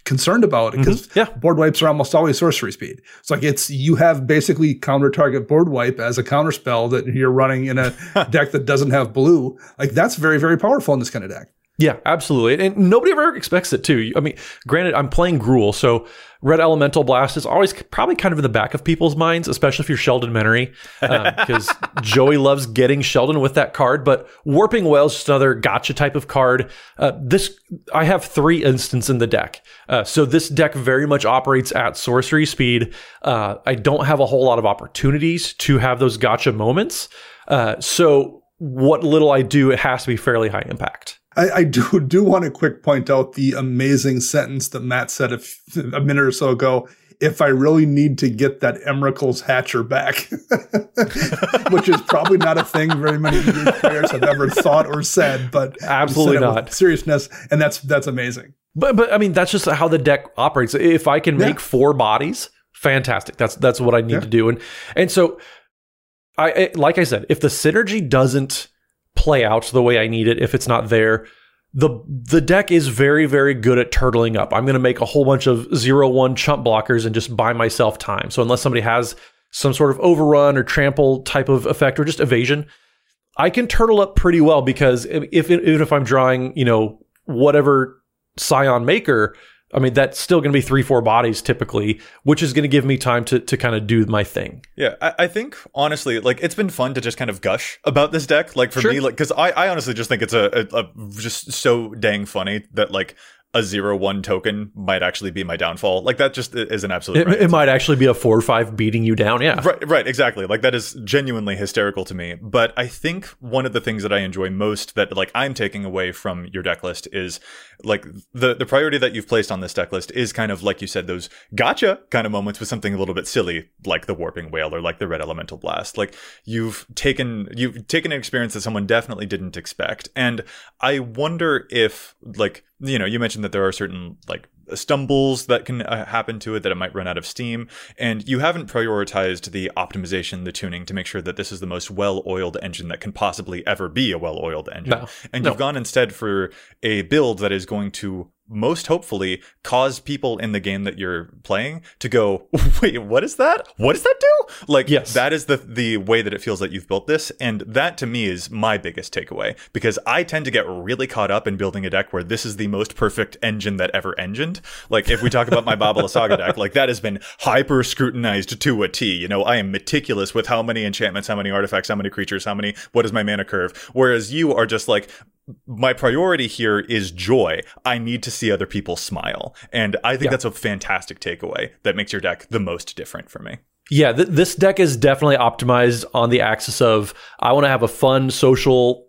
concerned about because mm-hmm. yeah. board wipes are almost always sorcery speed. It's like it's you have basically counter target board wipe as a counter spell that you're running in a deck that doesn't have blue. Like that's very very powerful in this kind of deck. Yeah, absolutely. And nobody ever expects it too. I mean, granted, I'm playing Gruul, so Red Elemental Blast is always probably kind of in the back of people's minds, especially if you're Sheldon Menery, because um, Joey loves getting Sheldon with that card. But Warping Wail is just another gotcha type of card. Uh, this I have three instants in the deck, uh, so this deck very much operates at sorcery speed. Uh, I don't have a whole lot of opportunities to have those gotcha moments. Uh, so what little I do, it has to be fairly high impact. I, I, do do want to quick point out the amazing sentence that Matt said a, a minute or so ago. If I really need to get that Emrakul's Hatcher back, which is probably not a thing very many players have ever thought or said, but absolutely not seriousness, and that's that's amazing. But but I mean that's just how the deck operates. If I can make four bodies, fantastic. That's that's what I need yeah. to do, and and so I like I said, if the synergy doesn't play out the way I need it if it's not there. The the deck is very very good at turtling up. I'm going to make a whole bunch of 0-1 chump blockers and just buy myself time. So unless somebody has some sort of overrun or trample type of effect or just evasion, I can turtle up pretty well because if, if even if I'm drawing, you know, whatever Scion Maker, I mean, that's still going to be three, four bodies typically, which is going to give me time to, to kind of do my thing. Yeah, I, I, think honestly, like it's been fun to just kind of gush about this deck. Like for sure. me, like because I, I honestly just think it's a, a, a just so dang funny that like a zero one token might actually be my downfall. Like that just is an absolute. It, right. it might actually be a four or five beating you down. Yeah. Right. Right. Exactly. Like that is genuinely hysterical to me. But I think one of the things that I enjoy most that like I'm taking away from your deck list is like the the priority that you've placed on this deck list is kind of like you said those gotcha kind of moments with something a little bit silly like the warping wail or like the red elemental blast. Like you've taken you've taken an experience that someone definitely didn't expect, and I wonder if like you know, you mentioned that there are certain like stumbles that can uh, happen to it that it might run out of steam and you haven't prioritized the optimization the tuning to make sure that this is the most well-oiled engine that can possibly ever be a well-oiled engine no. and no. you've gone instead for a build that is going to most hopefully cause people in the game that you're playing to go, wait, what is that? What does that do? Like, yes. that is the the way that it feels that you've built this, and that to me is my biggest takeaway because I tend to get really caught up in building a deck where this is the most perfect engine that ever engined. Like, if we talk about my Babala Saga deck, like that has been hyper scrutinized to a T. You know, I am meticulous with how many enchantments, how many artifacts, how many creatures, how many, what is my mana curve, whereas you are just like my priority here is joy. I need to see other people smile. And I think yeah. that's a fantastic takeaway that makes your deck the most different for me. Yeah, th- this deck is definitely optimized on the axis of I want to have a fun social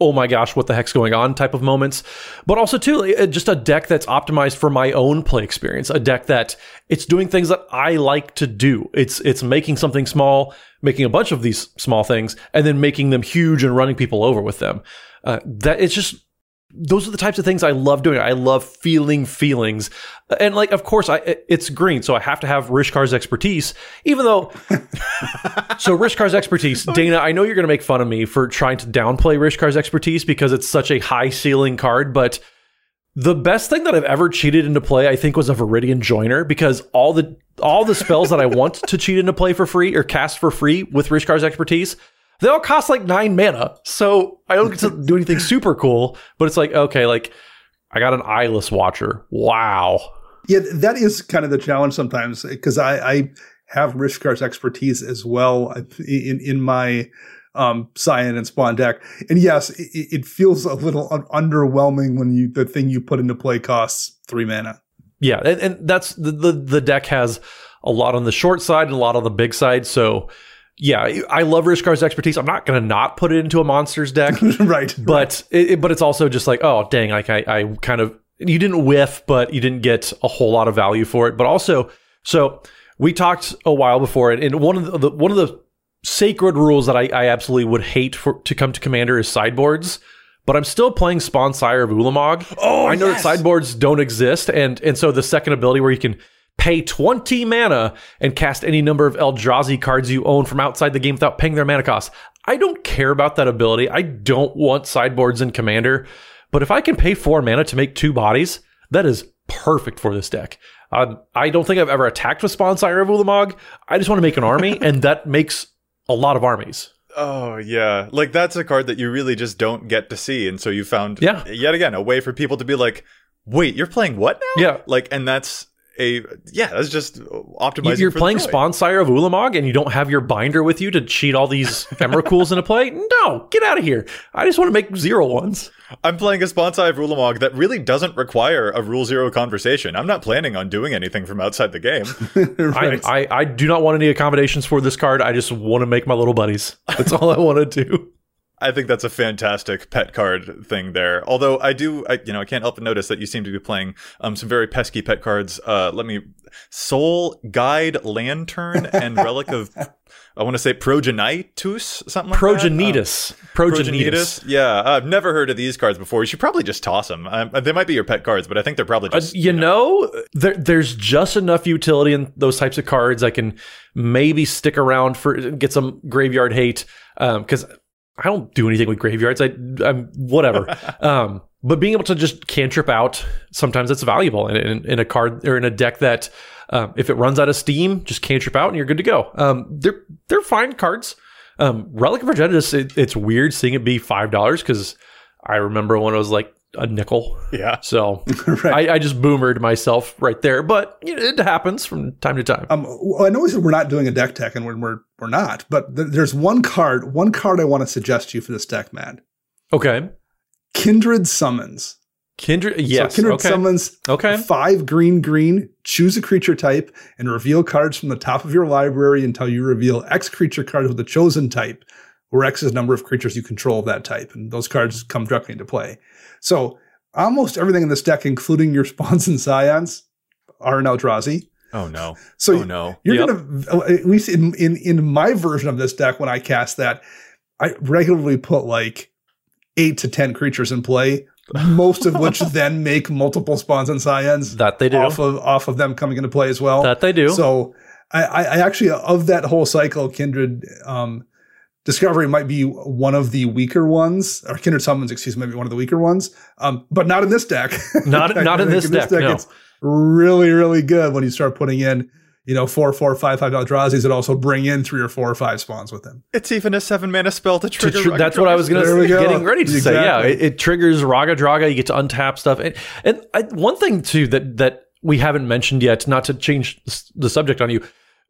oh my gosh, what the heck's going on type of moments. But also too, just a deck that's optimized for my own play experience, a deck that it's doing things that I like to do. It's it's making something small, making a bunch of these small things, and then making them huge and running people over with them. Uh, that it's just those are the types of things I love doing. I love feeling feelings. And like, of course, I it's green, so I have to have Rishkar's expertise, even though. so Rishkar's expertise, Dana, I know you're going to make fun of me for trying to downplay Rishkar's expertise because it's such a high ceiling card, but the best thing that I've ever cheated into play, I think, was a Viridian Joiner because all the all the spells that I want to cheat into play for free or cast for free with Rishkar's expertise they all cost like nine mana. So I don't get to do anything super cool, but it's like, okay, like I got an eyeless watcher. Wow. Yeah, that is kind of the challenge sometimes because I, I have Rishkar's expertise as well in, in my um, Scion and Spawn deck. And yes, it, it feels a little un- underwhelming when you the thing you put into play costs three mana. Yeah, and, and that's the, the the deck has a lot on the short side and a lot on the big side. So yeah, I love Rishkar's expertise. I'm not going to not put it into a monsters deck, right? But right. It, but it's also just like, oh dang, like I, I kind of you didn't whiff, but you didn't get a whole lot of value for it. But also, so we talked a while before, and one of the, the one of the sacred rules that I, I absolutely would hate for to come to Commander is sideboards but I'm still playing Spawn Sire of Ulamog. Oh, I know yes. that sideboards don't exist, and and so the second ability where you can Pay 20 mana and cast any number of Eldrazi cards you own from outside the game without paying their mana cost. I don't care about that ability. I don't want sideboards in Commander. But if I can pay four mana to make two bodies, that is perfect for this deck. Uh, I don't think I've ever attacked with Spawn Sire of Ulamog. I just want to make an army, and that makes a lot of armies. Oh yeah, like that's a card that you really just don't get to see, and so you found Yeah. yet again a way for people to be like, "Wait, you're playing what now?" Yeah. like, and that's a yeah, that's just optimizing. If you're playing droid. Spawnsire of Ulamog and you don't have your binder with you to cheat all these Emeralds into play? No, get out of here. I just want to make zero ones. I'm playing a Spawnsire of Ulamog that really doesn't require a Rule Zero conversation. I'm not planning on doing anything from outside the game. right. I, I, I do not want any accommodations for this card. I just want to make my little buddies. That's all I want to do. I think that's a fantastic pet card thing there. Although I do, I, you know, I can't help but notice that you seem to be playing um, some very pesky pet cards. Uh, let me, Soul Guide Lantern and Relic of, I want to say Progenitus, something like that. Progenitus. Um, Progenitus. Yeah, I've never heard of these cards before. You should probably just toss them. Um, they might be your pet cards, but I think they're probably Uh, just. you know, there, there's just enough utility in those types of cards. I can maybe stick around for get some graveyard hate because I don't do anything with graveyards. I, I'm whatever. um, but being able to just cantrip out sometimes it's valuable in, in, in a card or in a deck that um, if it runs out of steam, just cantrip out and you're good to go. Um, they're they're fine cards. Um, Relic of Progenitus, it, it's weird seeing it be five dollars because I remember when it was like a nickel. yeah. So Right. I, I just boomered myself right there, but you know, it happens from time to time. Um, well, I know we said we're not doing a deck tech, and we're we're, we're not. But th- there's one card, one card I want to suggest to you for this deck, man. Okay, Kindred Summons. Kindred. Yes. So Kindred okay. Summons. Okay. Five green, green. Choose a creature type and reveal cards from the top of your library until you reveal X creature cards with the chosen type, where X is number of creatures you control of that type, and those cards come directly into play. So almost everything in this deck, including your spawns and scions, are in Eldrazi. Oh no. So oh no. You're Yep. gonna at least in, in in my version of this deck when I cast that, I regularly put like eight to ten creatures in play, most of which then make multiple spawns and scions That they do. off of off of them coming into play as well. that they do. So I, I I actually of that whole cycle, Kindred um, Discovery might be one of the weaker ones, or Kindred Summons, excuse me, might be one of the weaker ones, um, but not in this deck. Not- not in this deck, no. It's really really good when you start putting in. You know, four, four, five, five Eldrazi's that also bring in three or four or five spawns with them. It's even a seven mana spell to To trigger. tr- Rocket that's what I was going There we to go. getting ready to say. Yeah, it, it triggers Raggadragga. You get to untap stuff, and and I, one thing too that that we haven't mentioned yet, not to change the subject on you.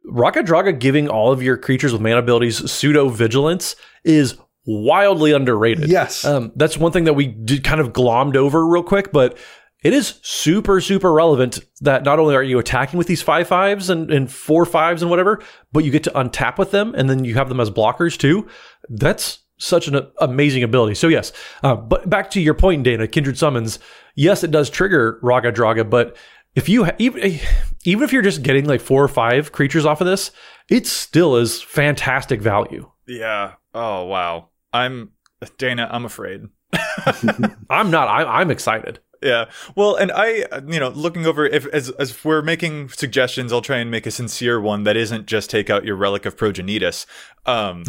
Raggadragga giving all of your creatures with mana abilities pseudo vigilance is wildly underrated. Yes. Um, that's one thing that we did kind of glommed over real quick, but it is super, super relevant that not only are you attacking with these five fives and, and four fives and whatever, but you get to untap with them and then you have them as blockers too. That's such an amazing ability. So yes, uh, but back to your point, Dana, Kindred Summons. Yes, it does trigger Raggadragga, but if you ha- even even if you're just getting like four or five creatures off of this, it still is fantastic value. Yeah. Oh wow. I'm Dana. I'm afraid. I'm not. I, I'm excited. Yeah. Well, and I, you know, looking over if as as we're making suggestions, I'll try and make a sincere one that isn't just take out your relic of progenitus. Um,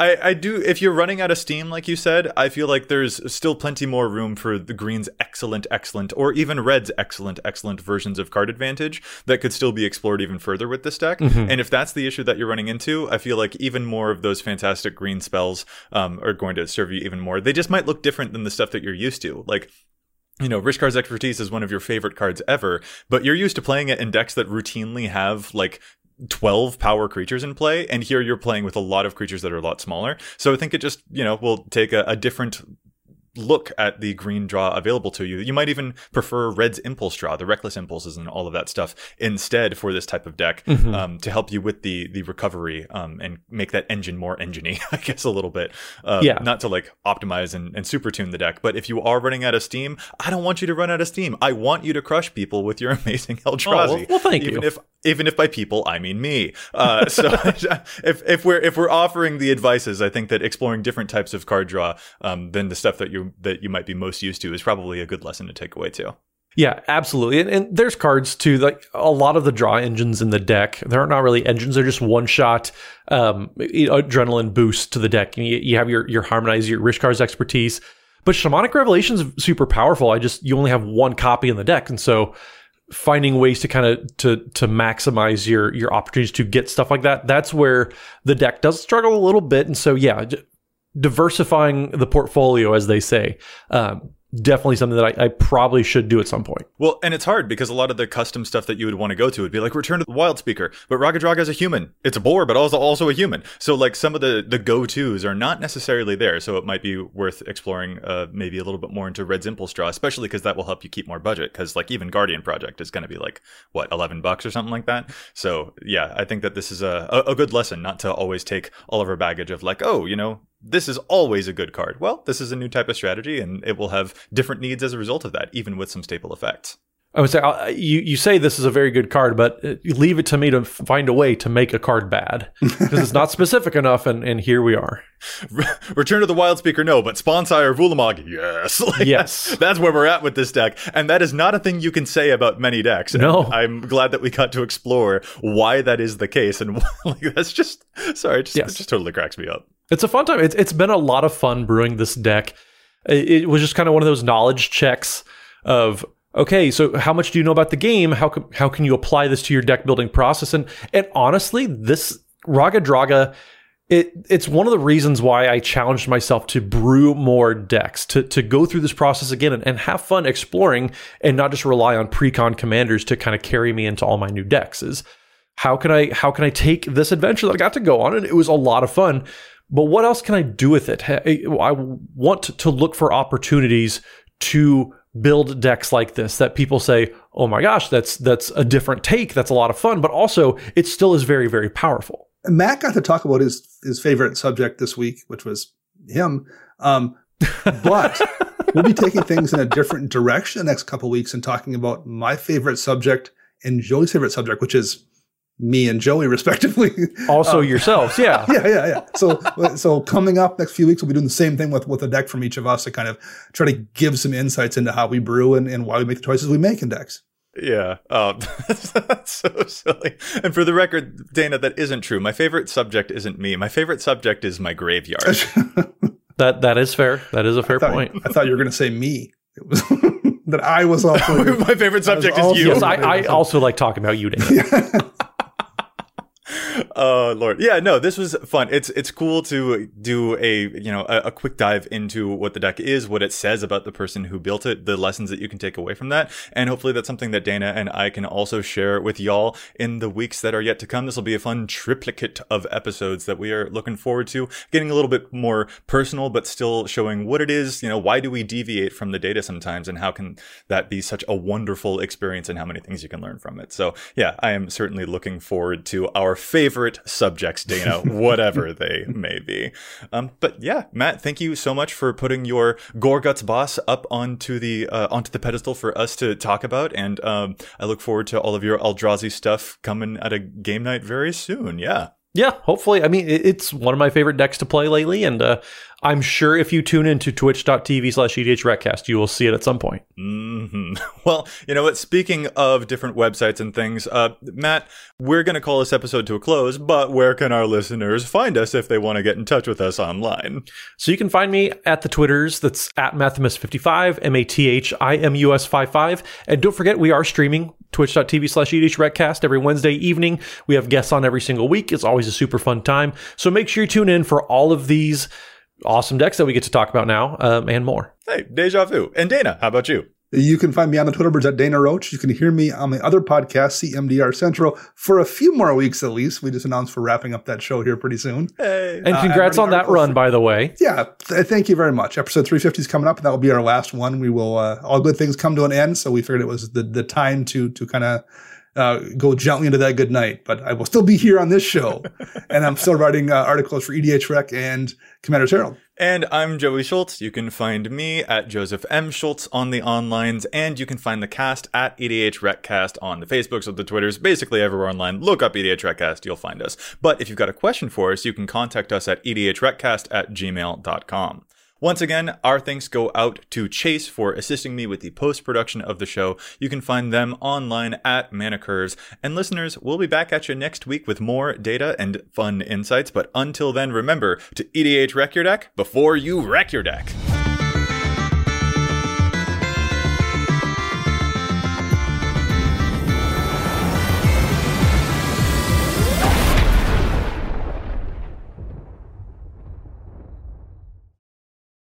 I I do if you're running out of steam, like you said, I feel like there's still plenty more room for the green's excellent, excellent, or even red's excellent, excellent versions of card advantage that could still be explored even further with this deck. And if that's the issue that you're running into, I feel like even more of those fantastic green spells um, are going to serve you even more. They just might look different than the stuff that you're used to, like you know, Rishkar's expertise is one of your favorite cards ever, but you're used to playing it in decks that routinely have like 12 power creatures in play, and here you're playing with a lot of creatures that are a lot smaller. So I think it just, you know, will take a, a different look at the green draw available to you. You might even prefer Red's Impulse draw, the Reckless Impulses, and all of that stuff instead for this type of deck Mm-hmm. um, to help you with the the recovery um, and make that engine more engine I guess, a little bit. Uh, Yeah. Not to like optimize and, and super tune the deck, but if you are running out of steam, I don't want you to run out of steam. I want you to crush people with your amazing Eldrazi. Oh, well- well, thank even you. If even if by people I mean me. Uh, so if if we're if we're offering the advices, I think that exploring different types of card draw um, than the stuff that you that you might be most used to is probably a good lesson to take away too. Yeah, absolutely. And, and there's cards too. Like a lot of the draw engines in the deck, they're not really engines. They're just one shot um, adrenaline boost to the deck. And you, you have your your harmonize your Rishkar's expertise, but shamanic revelations super powerful. I just you only have one copy in the deck, and so finding ways to kind of to to maximize your your opportunities to get stuff like that. That's where the deck does struggle a little bit, and so yeah, diversifying the portfolio, as they say. Um, definitely something that I, I, probably should do at some point. Well, and it's hard because a lot of the custom stuff that you would want to go to would be like Return of the Wildspeaker, but Raga is a human. It's a boar, but also also a human. So like some of the the go tos are not necessarily there. So it might be worth exploring uh, maybe a little bit more into Red's Impulse Draw, especially because that will help you keep more budget. Because like even Guardian Project is going to be like what eleven bucks or something like that. So yeah, I think that this is a, a good lesson not to always take all of our baggage of like oh you know this is always a good card. Well, this is a new type of strategy, and it will have different needs as a result of that, even with some staple effects. I would say uh, you you say this is a very good card, but uh, leave it to me to find a way to make a card bad because it's not specific enough, and, and here we are. Return of the Wildspeaker, no, but Spawnsire of Ulamog, yes, like, yes, that's where we're at with this deck, and that is not a thing you can say about many decks. No, I'm glad that we got to explore why that is the case, and like that's just sorry, it just, yes. it just totally cracks me up. It's a fun time. It's it's been a lot of fun brewing this deck. It, it was just kind of one of those knowledge checks of okay, so how much do you know about the game? How can, how can you apply this to your deck building process? And and honestly, this Raggadragga, it it's one of the reasons why I challenged myself to brew more decks, to to go through this process again and, and have fun exploring and not just rely on precon commanders to kind of carry me into all my new decks. Is how can I how can I take this adventure that I got to go on? And it was a lot of fun but what else can I do with it? I want to look for opportunities to build decks like this that people say, "Oh my gosh, that's that's a different take. That's a lot of fun." But also, it still is very very powerful. Matt got to talk about his his favorite subject this week, which was him. Um, but we'll be taking things in a different direction the next couple weeks and talking about my favorite subject and Joey's favorite subject, which is me and Joey, respectively. Also um, yourselves, yeah, yeah, yeah, yeah. So, so coming up next few weeks, we'll be doing the same thing with with a deck from each of us to kind of try to give some insights into how we brew and, and why we make the choices we make in decks. Yeah, um, that's so silly. And for the record, Dana, that isn't true. My favorite subject isn't me. My favorite subject is my graveyard. that that is fair. That is a fair I thought, point. I thought you were going to say me. It was that I was also my favorite subject is you. Yes, I, I also like talking about you, Dana oh lord. Yeah no this was fun. It's it's cool to do a you know a, a, quick dive into what the deck is what it says about the person who built it the lessons that you can take away from that. And hopefully that's something that dana and i can also share with y'all in the weeks that are yet to come. This will be a fun triplicate of episodes that we are looking forward to. Getting a little bit more personal but still showing what it is you know why do we deviate from the data sometimes and how can that be such a wonderful experience and how many things you can learn from it. So yeah i am certainly looking forward to our favorite subjects, Dana, whatever they may be. Um, but yeah, Matt, thank you so much for putting your Goreguts boss up onto the uh, onto the pedestal for us to talk about, and um, I look forward to all of your Eldrazi stuff coming at a game night very soon. Yeah. Yeah, hopefully. I mean, it's one of my favorite decks to play lately, and uh, I'm sure if you tune into twitch.tv slash EDHRECast, you will see it at some point. Mm-hmm. Well, you know what? Speaking of different websites and things, uh, Matt, we're going to call this episode to a close, but where can our listeners find us if they want to get in touch with us online? So you can find me at the Twitters. That's at Mathimus55, M A T H I M U S 55. And don't forget, we are streaming twitch.tv slash EDHRECast every Wednesday evening. We have guests on every single week. It's always a super fun time. So make sure you tune in for all of these awesome decks that we get to talk about now um, and more. Hey, deja vu. And Dana, how about you? You can find me on the Twitter birds at Dana Roach. You can hear me on my other podcast, CMDR Central, for a few more weeks at least. We just announced we're wrapping up that show here pretty soon. Hey. And uh, congrats on that run, for, by the way. Yeah, th- thank you very much. Episode 350 is coming up, and that will be our last one. We will, uh, all good things come to an end, so we figured it was the, the time to to kind of uh, go gently into that good night. But I will still be here on this show, and I'm still writing uh, articles for EDHREC and Commander's Herald. And I'm Joey Schultz. You can find me at Joseph M. Schultz on the onlines, and you can find the cast at EDHRECast on the Facebooks or the Twitters, basically everywhere online. Look up EDHRECast, you'll find us. But if you've got a question for us, you can contact us at edhrecast at gmail.com. Once again, our thanks go out to Chase for assisting me with the post production of the show. You can find them online at Mana Curves. And listeners, we'll be back at you next week with more data and fun insights. But until then, remember to EDH wreck your deck before you wreck your deck.